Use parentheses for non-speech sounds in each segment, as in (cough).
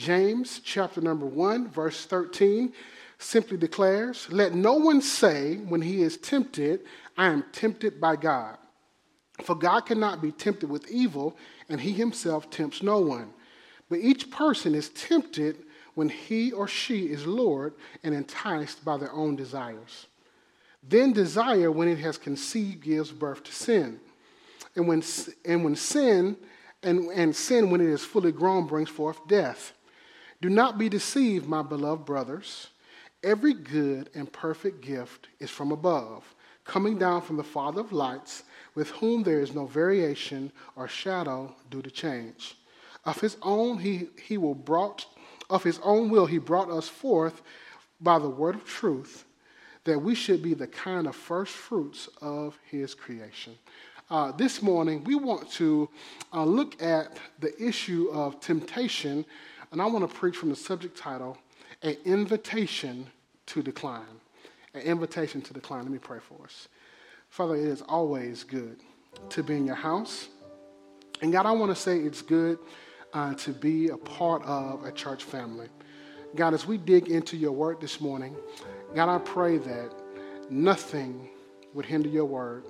James chapter number 1, verse 13 simply declares, Let no one say when he is tempted, I am tempted by God. For God cannot be tempted with evil, and he himself tempts no one. But each person is tempted when he or she is lured and enticed by their own desires. Then desire, when it has conceived, gives birth to sin. And when, and when sin, and, and sin, when it is fully grown, brings forth death. Do not be deceived, my beloved brothers. Every good and perfect gift is from above, coming down from the Father of lights, with whom there is no variation or shadow due to change. Of his own he, he will brought of his own will he brought us forth by the word of truth, that we should be the kind of first fruits of his creation. Uh, this morning, we want to uh, look at the issue of temptation, and I want to preach from the subject title An Invitation to Decline. An Invitation to Decline. Let me pray for us. Father, it is always good to be in your house. And God, I want to say it's good uh, to be a part of a church family. God, as we dig into your word this morning, God, I pray that nothing would hinder your word.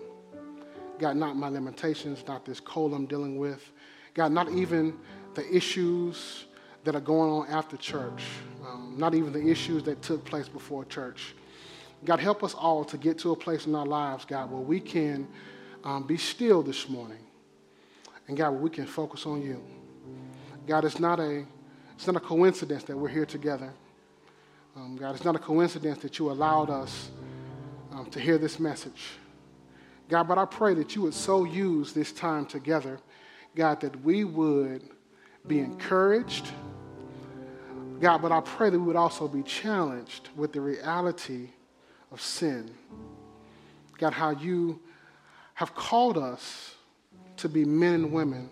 God, not my limitations, not this cold I'm dealing with. God, not even the issues that are going on after church, um, not even the issues that took place before church. God, help us all to get to a place in our lives, God, where we can um, be still this morning. And God, where we can focus on you. God, it's not a, it's not a coincidence that we're here together. Um, God, it's not a coincidence that you allowed us um, to hear this message. God, but I pray that you would so use this time together, God, that we would be encouraged. God, but I pray that we would also be challenged with the reality of sin. God, how you have called us to be men and women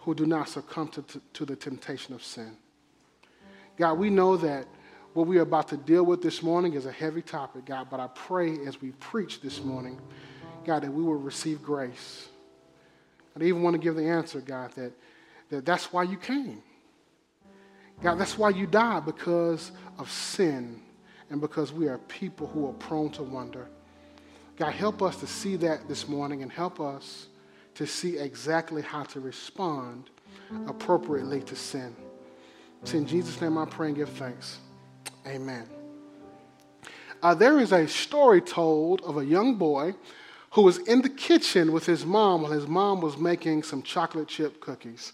who do not succumb to, to, to, the temptation of sin. God, we know that what we are about to deal with this morning is a heavy topic, God, but I pray as we preach this morning, God, that we will receive grace. I even want to give the answer, God, that, that that's why you came. God, that's why you died, because of sin and because we are people who are prone to wonder. God, help us to see that this morning and help us to see exactly how to respond appropriately to sin. It's in Jesus' name I pray and give thanks. Amen. Uh, there is a story told of a young boy who was in the kitchen with his mom while his mom was making some chocolate chip cookies.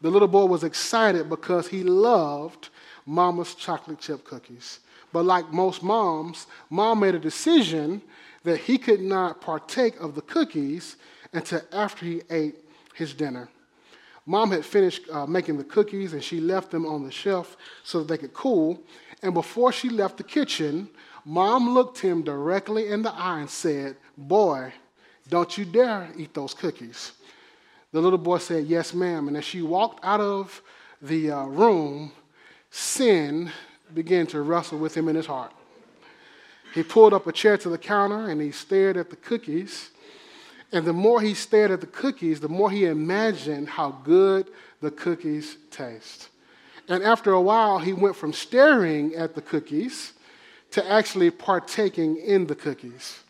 The little boy was excited because he loved mama's chocolate chip cookies. But like most moms, mom made a decision that he could not partake of the cookies until after he ate his dinner. Mom had finished uh, making the cookies and she left them on the shelf so that they could cool. And before she left the kitchen, mom looked him directly in the eye and said, Boy, don't you dare eat those cookies. The little boy said, Yes, ma'am. And as she walked out of the uh, room, sin began to wrestle with him in his heart. He pulled up a chair to the counter and he stared at the cookies. And the more he stared at the cookies, the more he imagined how good the cookies taste. And after a while, he went from staring at the cookies to actually partaking in the cookies.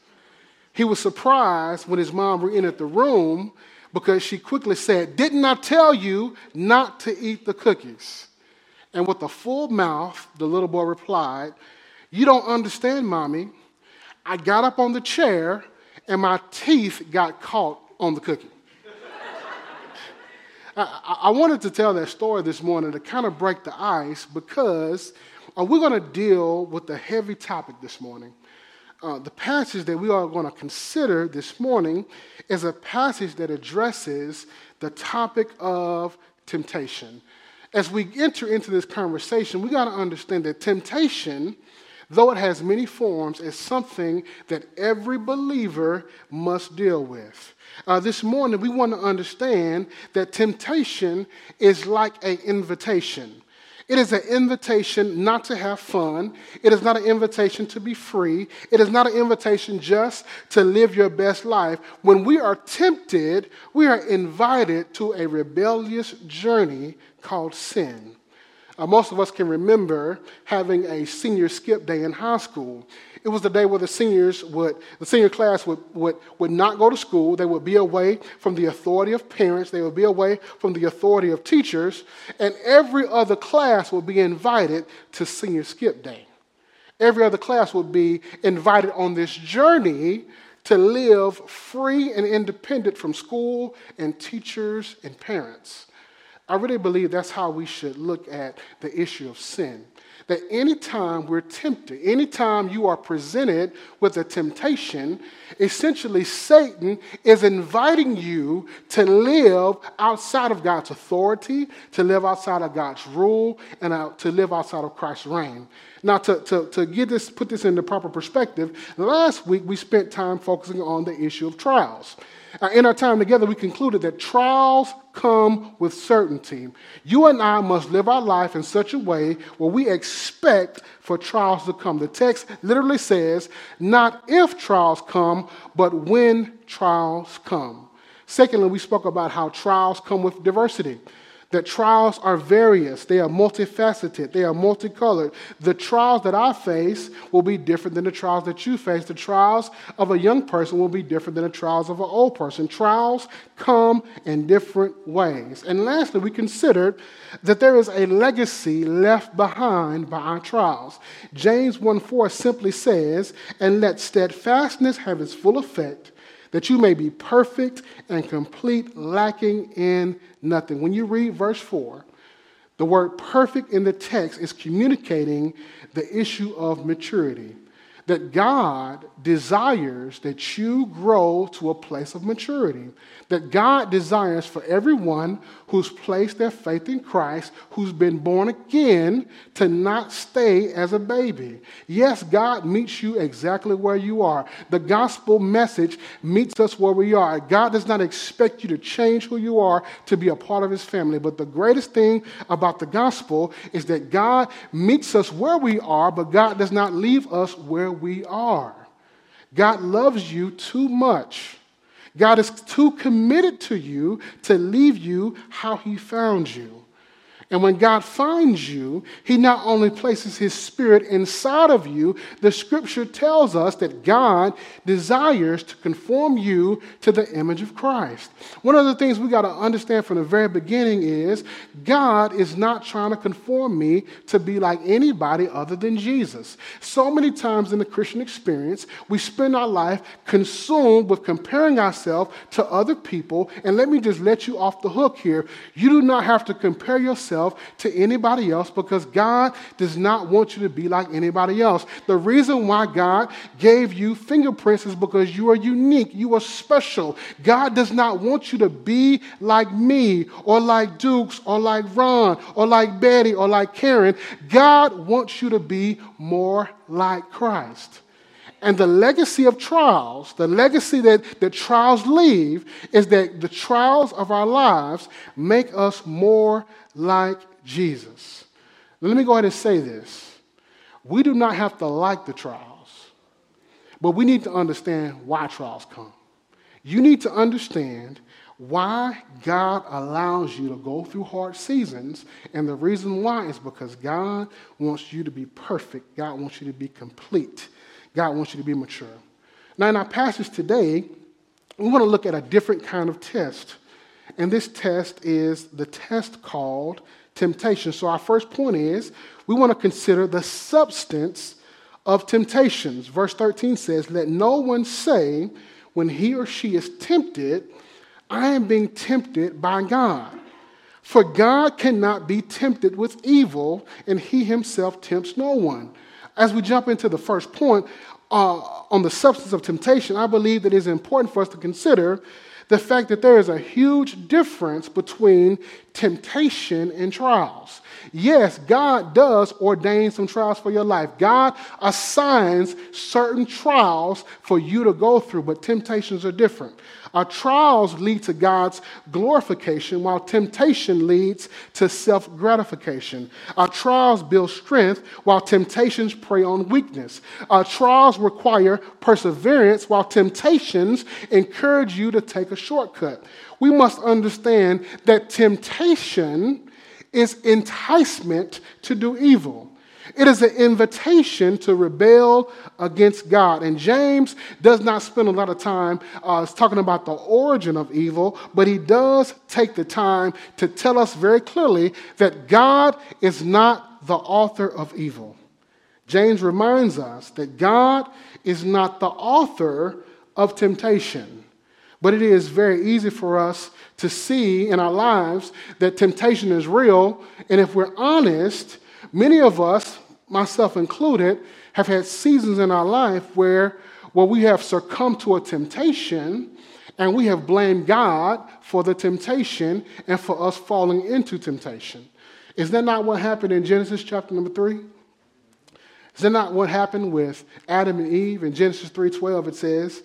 He was surprised when his mom re entered the room because she quickly said, Didn't I tell you not to eat the cookies? And with a full mouth, the little boy replied, You don't understand, mommy. I got up on the chair and my teeth got caught on the cookie. (laughs) I, wanted to tell that story this morning to kind of break the ice because uh, we're going to deal with a heavy topic this morning. Uh, the passage that we are going to consider this morning is a passage that addresses the topic of temptation. As we enter into this conversation, we got to understand that temptation though it has many forms, is something that every believer must deal with. Uh, this morning, we want to understand that temptation is like an invitation. It is an invitation not to have fun. It is not an invitation to be free. It is not an invitation just to live your best life. When we are tempted, we are invited to a rebellious journey called sin. Uh, most of us can remember having a senior skip day in high school. It was the day where the seniors would, the senior class would, would, would not go to school. They would be away from the authority of parents. They would be away from the authority of teachers. And every other class would be invited to senior skip day. Every other class would be invited on this journey to live free and independent from school and teachers and parents. I really believe that's how we should look at the issue of sin that anytime we're tempted, anytime you are presented with a temptation, essentially Satan is inviting you to live outside of God's authority, to live outside of God's rule, and to live outside of Christ's reign. Now, to, to, to get this, put this into proper perspective, last week we spent time focusing on the issue of trials. Uh, in our time together, we concluded that trials come with certainty. You and I must live our life in such a way where we expect for trials to come. The text literally says, not if trials come, but when trials come. Secondly, we spoke about how trials come with diversity that trials are various, they are multifaceted, they are multicolored. The trials that I face will be different than the trials that you face. The trials of a young person will be different than the trials of an old person. Trials come in different ways. And lastly, we considered that there is a legacy left behind by our trials. James 1 4 simply says, And let steadfastness have its full effect that you may be perfect and complete, lacking in nothing. When you read verse 4, the word perfect in the text is communicating the issue of maturity that God desires that you grow to a place of maturity. That God desires for everyone who's placed their faith in Christ, who's been born again, to not stay as a baby. Yes, God meets you exactly where you are. The gospel message meets us where we are. God does not expect you to change who you are to be a part of his family. But the greatest thing about the gospel is that God meets us where we are, but God does not leave us where we are. God loves you too much. God is too committed to you to leave you how he found you. And when God finds you, He not only places His Spirit inside of you, the scripture tells us that God desires to conform you to the image of Christ. One of the things we got to understand from the very beginning is God is not trying to conform me to be like anybody other than Jesus. So many times in the Christian experience, we spend our life consumed with comparing ourselves to other people. And let me just let you off the hook here. You do not have to compare yourself yourself to anybody else because God does not want you to be like anybody else. The reason why God gave you fingerprints is because you are unique, you are special. God does not want you to be like me or like Dukes or like Ron or like Betty or like Karen. God wants you to be more like Christ. And the legacy of trials, the legacy that, that trials leave, is that the trials of our lives make us more like Jesus. Let me go ahead and say this. We do not have to like the trials, but we need to understand why trials come. You need to understand why God allows you to go through hard seasons. And the reason why is because God wants you to be perfect, God wants you to be complete, God wants you to be mature. Now, in our passage today, we want to look at a different kind of test. And this test is the test called temptation. So, our first point is we want to consider the substance of temptations. Verse 13 says, Let no one say when he or she is tempted, I am being tempted by God. For God cannot be tempted with evil, and he himself tempts no one. As we jump into the first point uh, on the substance of temptation, I believe that it is important for us to consider the fact that there is a huge difference between temptation and trials. Yes, God does ordain some trials for your life. God assigns certain trials for you to go through, but temptations are different. Our trials lead to God's glorification, while temptation leads to self gratification. Our trials build strength, while temptations prey on weakness. Our trials require perseverance, while temptations encourage you to take a shortcut. We must understand that temptation is enticement to do evil. It is an invitation to rebel against God. And James does not spend a lot of time uh, talking about the origin of evil, but he does take the time to tell us very clearly that God is not the author of evil. James reminds us that God is not the author of temptation. But it is very easy for us to see in our lives that temptation is real. And if we're honest, many of us, myself included, have had seasons in our life where, where we have succumbed to a temptation and we have blamed God for the temptation and for us falling into temptation. Is that not what happened in Genesis chapter number three? Is that not what happened with Adam and Eve? In Genesis 3:12, it says,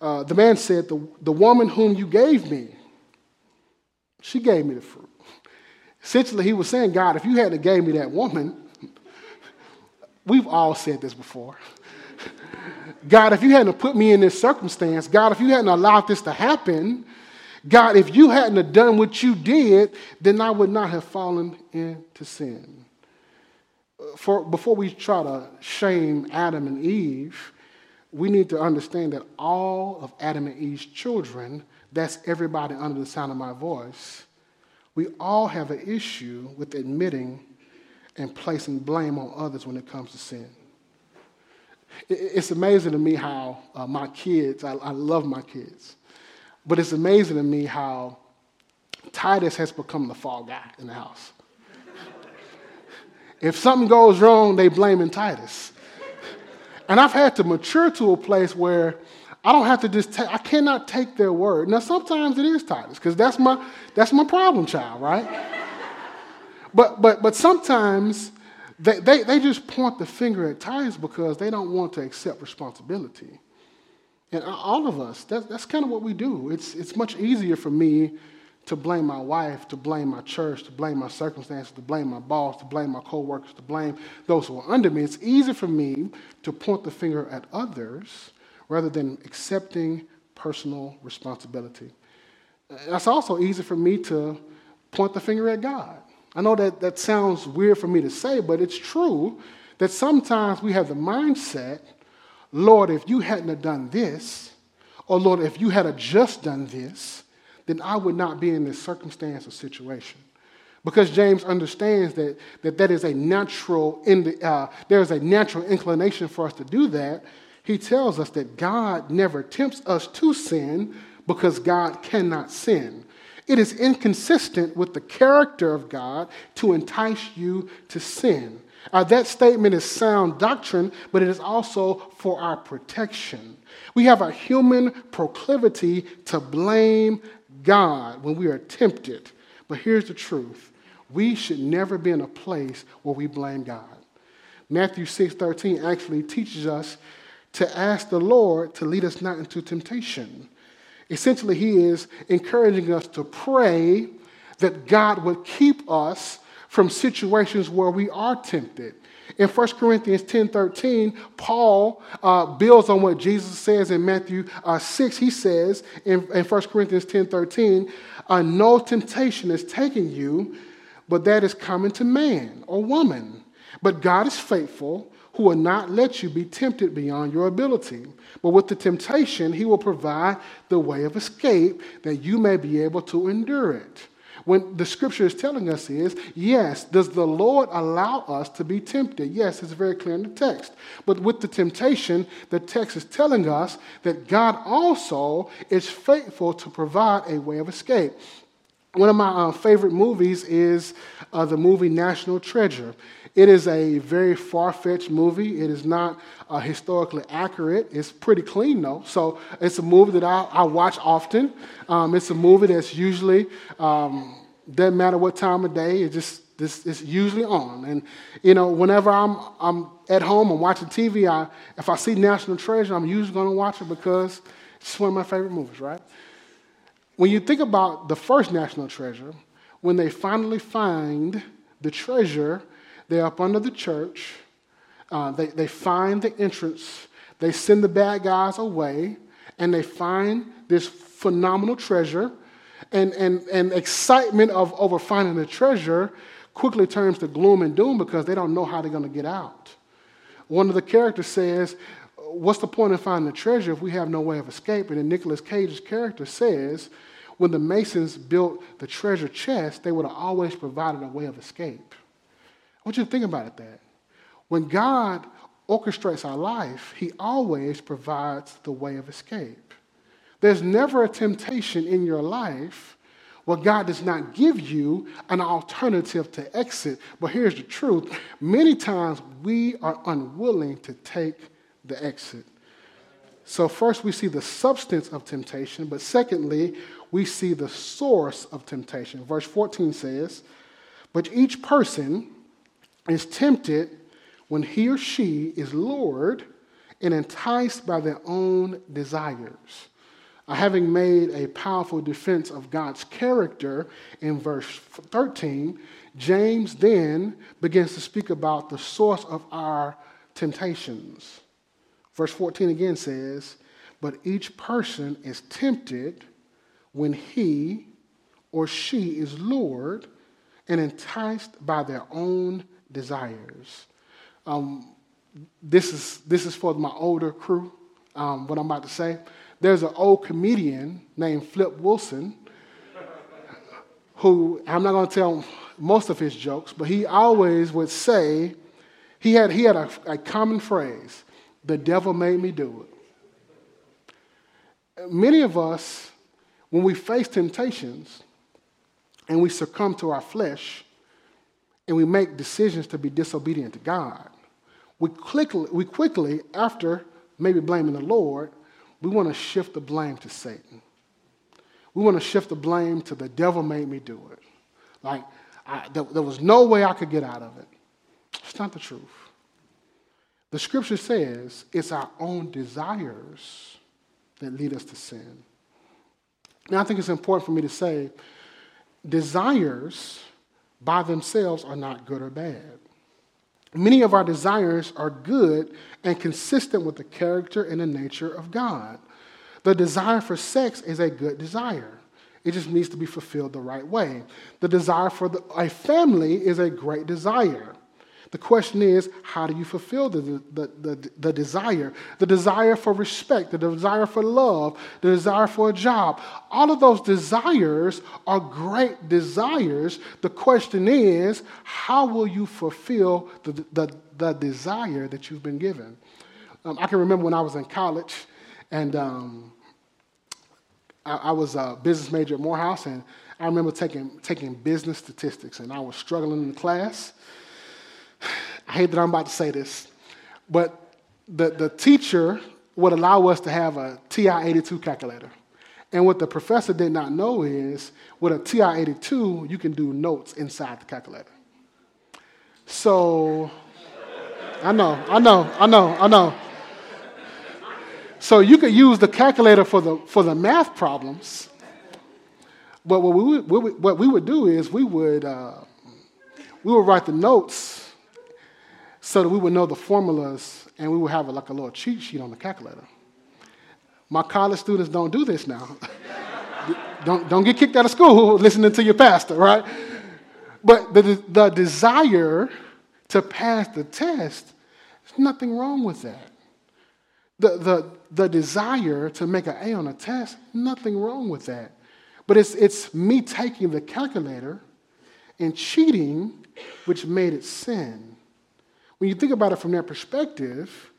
uh, the man said, the, the woman whom you gave me, she gave me the fruit. Essentially, he was saying, God, if you hadn't gave me that woman, we've all said this before. God, if you hadn't put me in this circumstance, God, if you hadn't allowed this to happen, God, if you hadn't done what you did, then I would not have fallen into sin. For, before we try to shame Adam and Eve, we need to understand that all of Adam and Eve's children, that's everybody under the sound of my voice, we all have an issue with admitting and placing blame on others when it comes to sin. It's amazing to me how uh, my kids, I, I love my kids, but it's amazing to me how Titus has become the fall guy in the house. (laughs) if something goes wrong, they blame Titus. And I've had to mature to a place where I don't have to just take, I cannot take their word. Now, sometimes it is Titus, because that's my, that's my problem child, right? (laughs) but, but, but sometimes they, they, they just point the finger at Titus because they don't want to accept responsibility. And all of us, that, that's kind of what we do. It's, it's much easier for me to blame my wife, to blame my church, to blame my circumstances, to blame my boss, to blame my coworkers, to blame those who are under me. It's easy for me to point the finger at others rather than accepting personal responsibility. It's also easy for me to point the finger at God. I know that that sounds weird for me to say, but it's true that sometimes we have the mindset, Lord, if you hadn't have done this, or Lord, if you had have just done this, then I would not be in this circumstance or situation. Because James understands that that, that is a natural, in the, uh, there is a natural inclination for us to do that. He tells us that God never tempts us to sin because God cannot sin. It is inconsistent with the character of God to entice you to sin. Uh, that statement is sound doctrine, but it is also for our protection. We have a human proclivity to blame God when we are tempted. But here's the truth we should never be in a place where we blame God. Matthew 6 13 actually teaches us to ask the Lord to lead us not into temptation. Essentially, He is encouraging us to pray that God would keep us from situations where we are tempted. In 1 Corinthians 10 13, Paul uh, builds on what Jesus says in Matthew uh, 6. He says in, in 1 Corinthians 10 13, uh, No temptation is taking you, but that is common to man or woman. But God is faithful, who will not let you be tempted beyond your ability. But with the temptation, he will provide the way of escape that you may be able to endure it when the scripture is telling us is yes, does the Lord allow us to be tempted? Yes, it's very clear in the text. But with the temptation, the text is telling us that God also is faithful to provide a way of escape. One of my uh, favorite movies is uh, the movie National Treasure. It is a very far fetched movie. It is not uh, historically accurate. It's pretty clean, though. So it's a movie that I, I watch often. Um, it's a movie that's usually, um, doesn't matter what time of day, it just this it's usually on. And you know, whenever I'm I'm at home, I'm watching TV. I, if I see National Treasure, I'm usually going to watch it because it's one of my favorite movies, right? When you think about the first National Treasure, when they finally find the treasure they're up under the church. Uh, they, they find the entrance. They send the bad guys away, and they find this phenomenal treasure. And, and, and excitement of over finding the treasure quickly turns to gloom and doom because they don't know how they're going to get out. One of the characters says, What's the point of finding the treasure if we have no way of escaping? And Nicolas Cage's character says, When the Masons built the treasure chest, they would have always provided a way of escape. I want you to think about it that. When God orchestrates our life, He always provides the way of escape. There's never a temptation in your life where God does not give you an alternative to exit. But here's the truth many times we are unwilling to take the exit. So, first, we see the substance of temptation, but secondly, we see the source of temptation. Verse 14 says, But each person is tempted when he or she is lured and enticed by their own desires. Uh, having made a powerful defense of God's character in verse 13, James then begins to speak about the source of our temptations. Verse 14 again says, But each person is tempted when he or she is lured and enticed by their own desires. Um, this, is, this is for my older crew, um, what I'm about to say. There's an old comedian named Flip Wilson who, I'm not going to tell most of his jokes, but he always would say, he had, he had a, a common phrase the devil made me do it. Many of us, when we face temptations and we succumb to our flesh and we make decisions to be disobedient to God, we quickly, we quickly after maybe blaming the Lord, we want to shift the blame to Satan. We want to shift the blame to the devil made me do it. Like, I, there, there was no way I could get out of it. It's not the truth. The scripture says it's our own desires that lead us to sin. Now, I think it's important for me to say desires by themselves are not good or bad. Many of our desires are good and consistent with the character and the nature of God. The desire for sex is a good desire. It just needs to be fulfilled the right way. The desire for the, a family is a great desire. The question is, how do you fulfill the, the, the, the, desire? The desire for respect, the desire for love, the desire for a job. All of those desires are great desires. The question is, how will you fulfill the, the, the desire that you've been given? Um, I can remember when I was in college and um, I, I was a business major at Morehouse, and I remember taking, taking business statistics, and I was struggling in the class. I hate that I'm about to say this, but the, the teacher would allow us to have a TI 82 calculator. And what the professor did not know is with a TI 82, you can do notes inside the calculator. So, I know, I know, I know, I know. So you could use the calculator for the, for the math problems. But what we, would, what we would do is we would, uh, we would write the notes so that we would know the formulas and we would have a, like a little cheat sheet on the calculator. My college students don't do this now. (laughs) don't, don't get kicked out of school (laughs) listening to your pastor, right? But the, the desire to pass the test, there's nothing wrong with that. The, the, the desire to make an A on a test, nothing wrong with that. But it's, it's me taking the calculator and cheating, which made it sin. When you think about it from that perspective,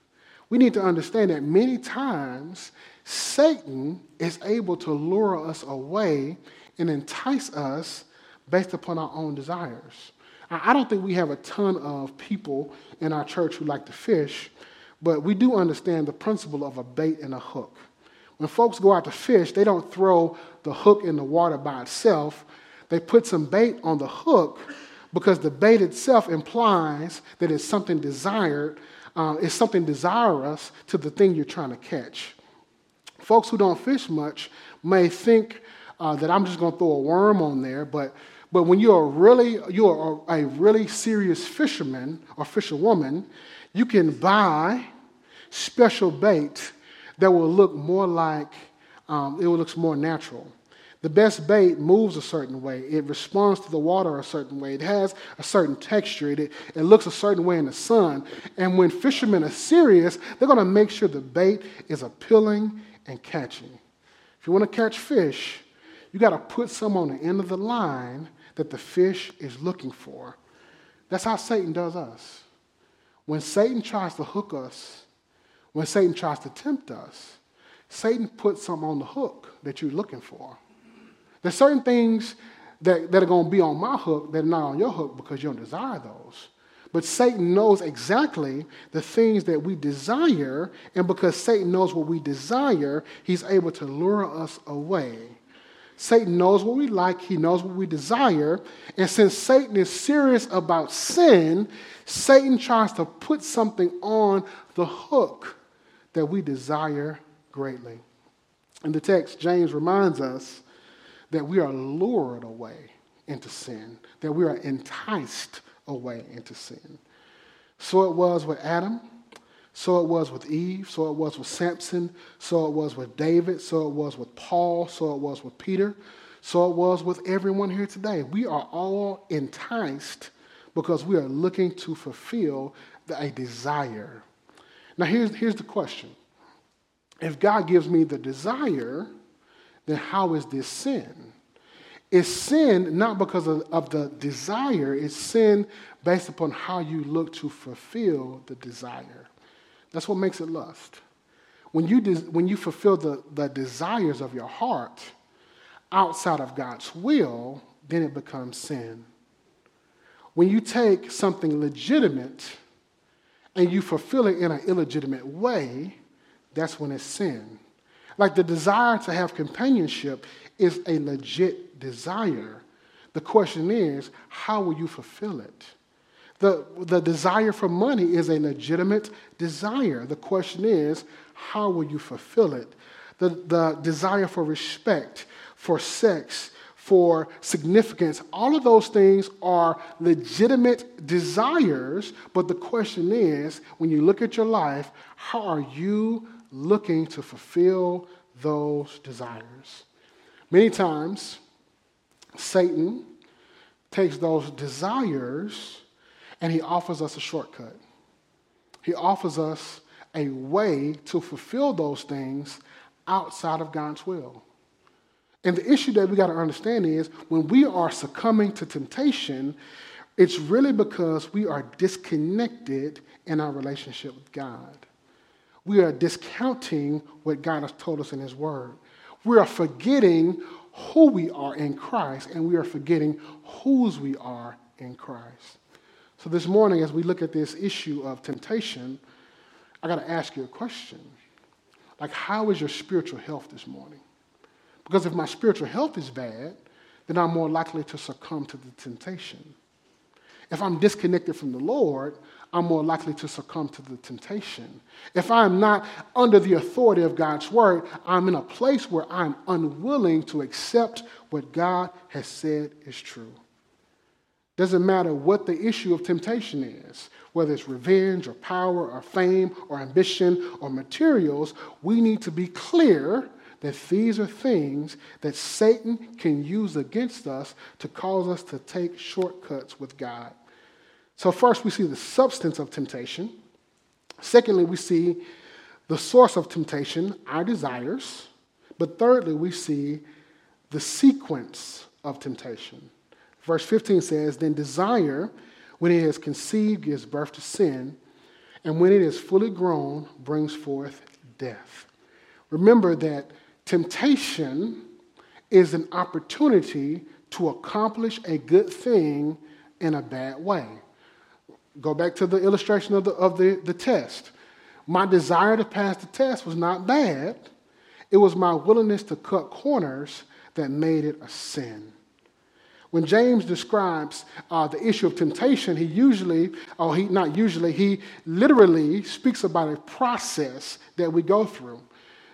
we need to understand that many times Satan is able to lure us away and entice us based upon our own desires. I don't think we have a ton of people in our church who like to fish, but we do understand the principle of a bait and a hook. When folks go out to fish, they don't throw the hook in the water by itself. They put some bait on the hook because the bait itself implies that it's something desired, uh, it's something desirous to the thing you're trying to catch. Folks who don't fish much may think uh, that I'm just going to throw a worm on there, but but when you're really you're a really serious fisherman or fisherwoman, you can buy special bait that will look more like um, it will look more natural. The best bait moves a certain way. It responds to the water a certain way. It has a certain texture. It, it looks a certain way in the sun. And when fishermen are serious, they're going to make sure the bait is appealing and catching. If you want to catch fish, you got to put some on the end of the line that the fish is looking for. That's how Satan does us. When Satan tries to hook us, when Satan tries to tempt us, Satan puts something on the hook that you're looking for. There's certain things that, that are going to be on my hook that are not on your hook because you don't desire those. But Satan knows exactly the things that we desire, and because Satan knows what we desire, he's able to lure us away. Satan knows what we like, he knows what we desire, and since Satan is serious about sin, Satan tries to put something on the hook that we desire greatly. In the text, James reminds us that we are lured away into sin, that we are enticed away into sin. So it was with Adam, so it was with Eve, so it was with Samson, so it was with David, so it was with Paul, so it was with Peter, so it was with everyone here today. We are all enticed because we are looking to fulfill a desire. Now, here's, here's the question If God gives me the desire, then how is this sin? It's sin not because of, of the desire, it's sin based upon how you look to fulfill the desire. That's what makes it lust. When you, de- when you fulfill the, the desires of your heart outside of God's will, then it becomes sin. When you take something legitimate and you fulfill it in an illegitimate way, that's when it's sin. Like the desire to have companionship is a legit desire. The question is, how will you fulfill it? The, the desire for money is a legitimate desire. The question is, how will you fulfill it? The, the desire for respect, for sex, for significance, all of those things are legitimate desires, but the question is when you look at your life, how are you looking to fulfill those desires? Many times, Satan takes those desires and he offers us a shortcut. He offers us a way to fulfill those things outside of God's will. And the issue that we got to understand is when we are succumbing to temptation, it's really because we are disconnected in our relationship with God. We are discounting what God has told us in His Word. We are forgetting who we are in Christ, and we are forgetting whose we are in Christ. So this morning, as we look at this issue of temptation, I got to ask you a question. Like, how is your spiritual health this morning? Because if my spiritual health is bad, then I'm more likely to succumb to the temptation. If I'm disconnected from the Lord, I'm more likely to succumb to the temptation. If I'm not under the authority of God's word, I'm in a place where I'm unwilling to accept what God has said is true. Doesn't matter what the issue of temptation is, whether it's revenge or power or fame or ambition or materials, we need to be clear that these are things that Satan can use against us to cause us to take shortcuts with God. So, first, we see the substance of temptation. Secondly, we see the source of temptation, our desires. But thirdly, we see the sequence of temptation. Verse 15 says, Then desire, when it is conceived, gives birth to sin, and when it is fully grown, brings forth death. Remember that temptation is an opportunity to accomplish a good thing in a bad way. Go back to the illustration of the, of the, the test. My desire to pass the test was not bad. It was my willingness to cut corners that made it a sin. When James describes uh, the issue of temptation, he usually, or he not usually, he literally speaks about a process that we go through.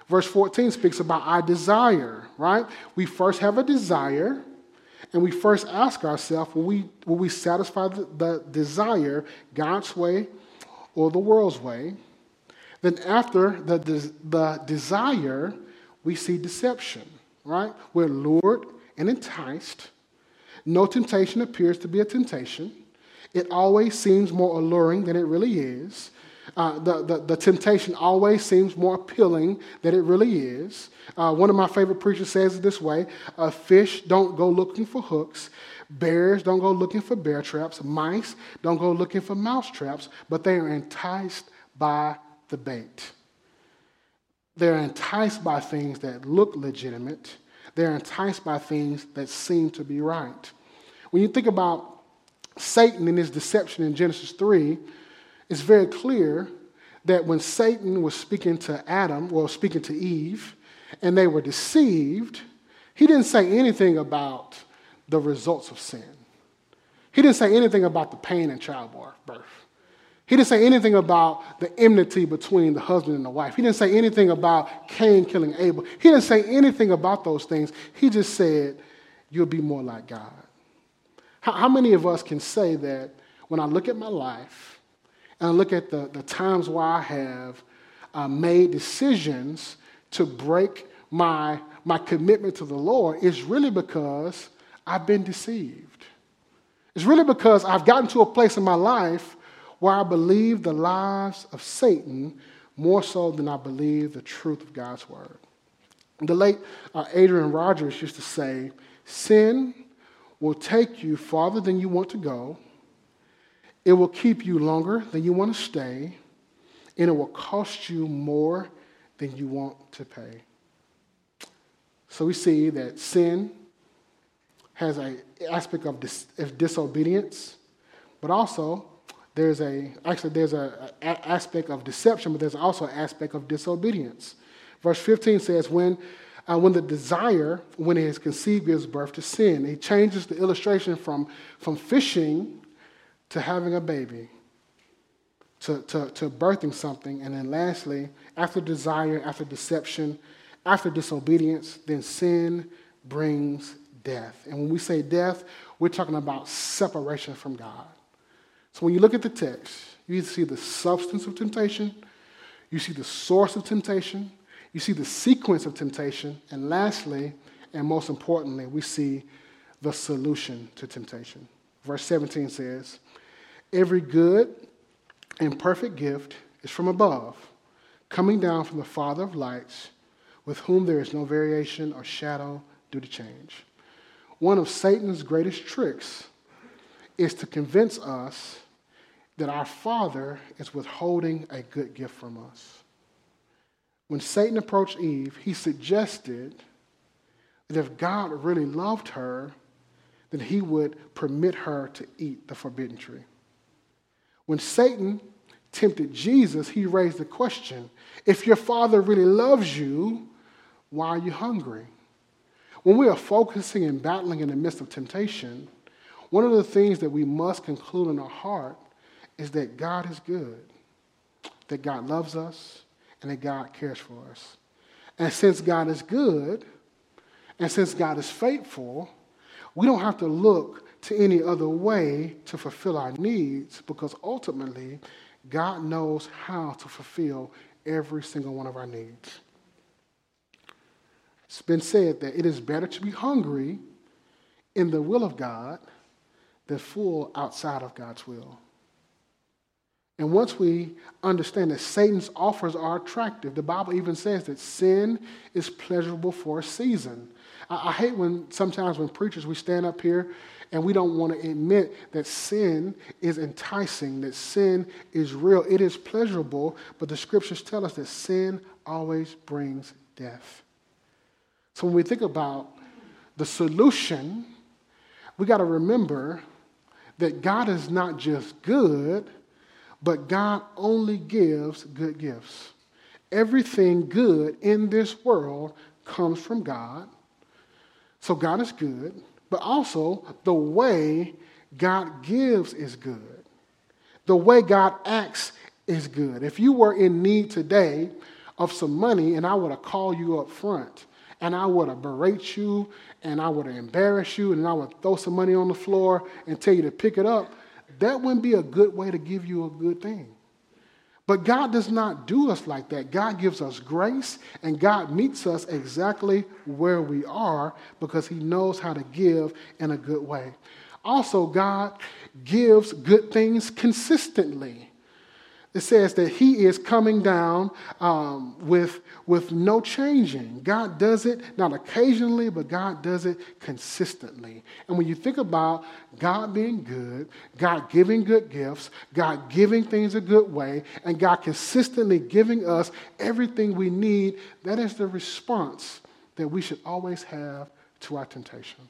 Verse 14 speaks about our desire, right? We first have a desire, and we first ask ourselves will we, will we satisfy the, the desire God's way or the world's way? Then, after the, the desire, we see deception, right? We're lured and enticed. No temptation appears to be a temptation. It always seems more alluring than it really is. Uh, the, the, the, temptation always seems more appealing than it really is. Uh, one of my favorite preachers says it this way uh, Fish don't go looking for hooks, bears don't go looking for bear traps, mice don't go looking for mouse traps, but they are enticed by the bait. They're enticed by things that look legitimate, they're enticed by things that seem to be right. When you think about Satan and his deception in Genesis 3, it's very clear that when Satan was speaking to Adam, well, speaking to Eve, and they were deceived, he didn't say anything about the results of sin. He didn't say anything about the pain in childbirth. He didn't say anything about the enmity between the husband and the wife. He didn't say anything about Cain killing Abel. He didn't say anything about those things. He just said, You'll be more like God. How, many of us can say that when I look at my life, and I look at the, the times where I have uh, made decisions to break my, my commitment to the Lord, it's really because I've been deceived. It's really because I've gotten to a place in my life where I believe the lies of Satan more so than I believe the truth of God's word. The late uh, Adrian Rogers used to say, Sin will take you farther than you want to go it will keep you longer than you want to stay, and it will cost you more than you want to pay. So we see that sin has an aspect of, dis- of disobedience, but also there's a actually there's a, a, aspect of deception, but there's also an aspect of disobedience. Verse 15 says, "When uh, when the desire, when it is conceived, gives birth to sin." He changes the illustration from from fishing to having a baby, to, to, to birthing something, and then lastly, after desire, after deception, after disobedience, then sin brings death. And when we say death, we're talking about separation from God. So when you look at the text, you see the substance of temptation, you see the source of temptation, you see the sequence of temptation, and lastly, and most importantly, we see the solution to temptation. Verse 17 says, Every good and perfect gift is from above, coming down from the Father of lights, with whom there is no variation or shadow due to change. One of Satan's greatest tricks is to convince us that our Father is withholding a good gift from us. When Satan approached Eve, he suggested that if God really loved her, then he would permit her to eat the forbidden tree. When Satan tempted Jesus, he raised the question if your father really loves you, why are you hungry? When we are focusing and battling in the midst of temptation, one of the things that we must conclude in our heart is that God is good, that God loves us, and that God cares for us. And since God is good, and since God is faithful, we don't have to look to any other way to fulfill our needs because ultimately, God knows how to fulfill every single one of our needs. It's been said that it is better to be hungry in the will of God than full outside of God's will. And once we understand that Satan's offers are attractive, the Bible even says that sin is pleasurable for a season. I, I hate when sometimes when preachers we stand up here and we don't want to admit that sin is enticing, that sin is real. It is pleasurable, but the scriptures tell us that sin always brings death. So when we think about the solution, we got to remember that God is not just good, but God only gives good gifts. Everything good in this world comes from God. So God is good but also the way God gives is good. The way God acts is good. If you were in need today of some money and I would have called you up front and I would have berate you and I would have embarrassed you and I would throw some money on the floor and tell you to pick it up, that wouldn't be a good way to give you a good thing. But God does not do us like that. God gives us grace and God meets us exactly where we are because He knows how to give in a good way. Also, God gives good things consistently it says that he is coming down um, with, with no changing. God does it not occasionally, but God does it consistently. And when you think about God being good, God giving good gifts, God giving things a good way, and God consistently giving us everything we need, that is the response that we should always have to our temptation.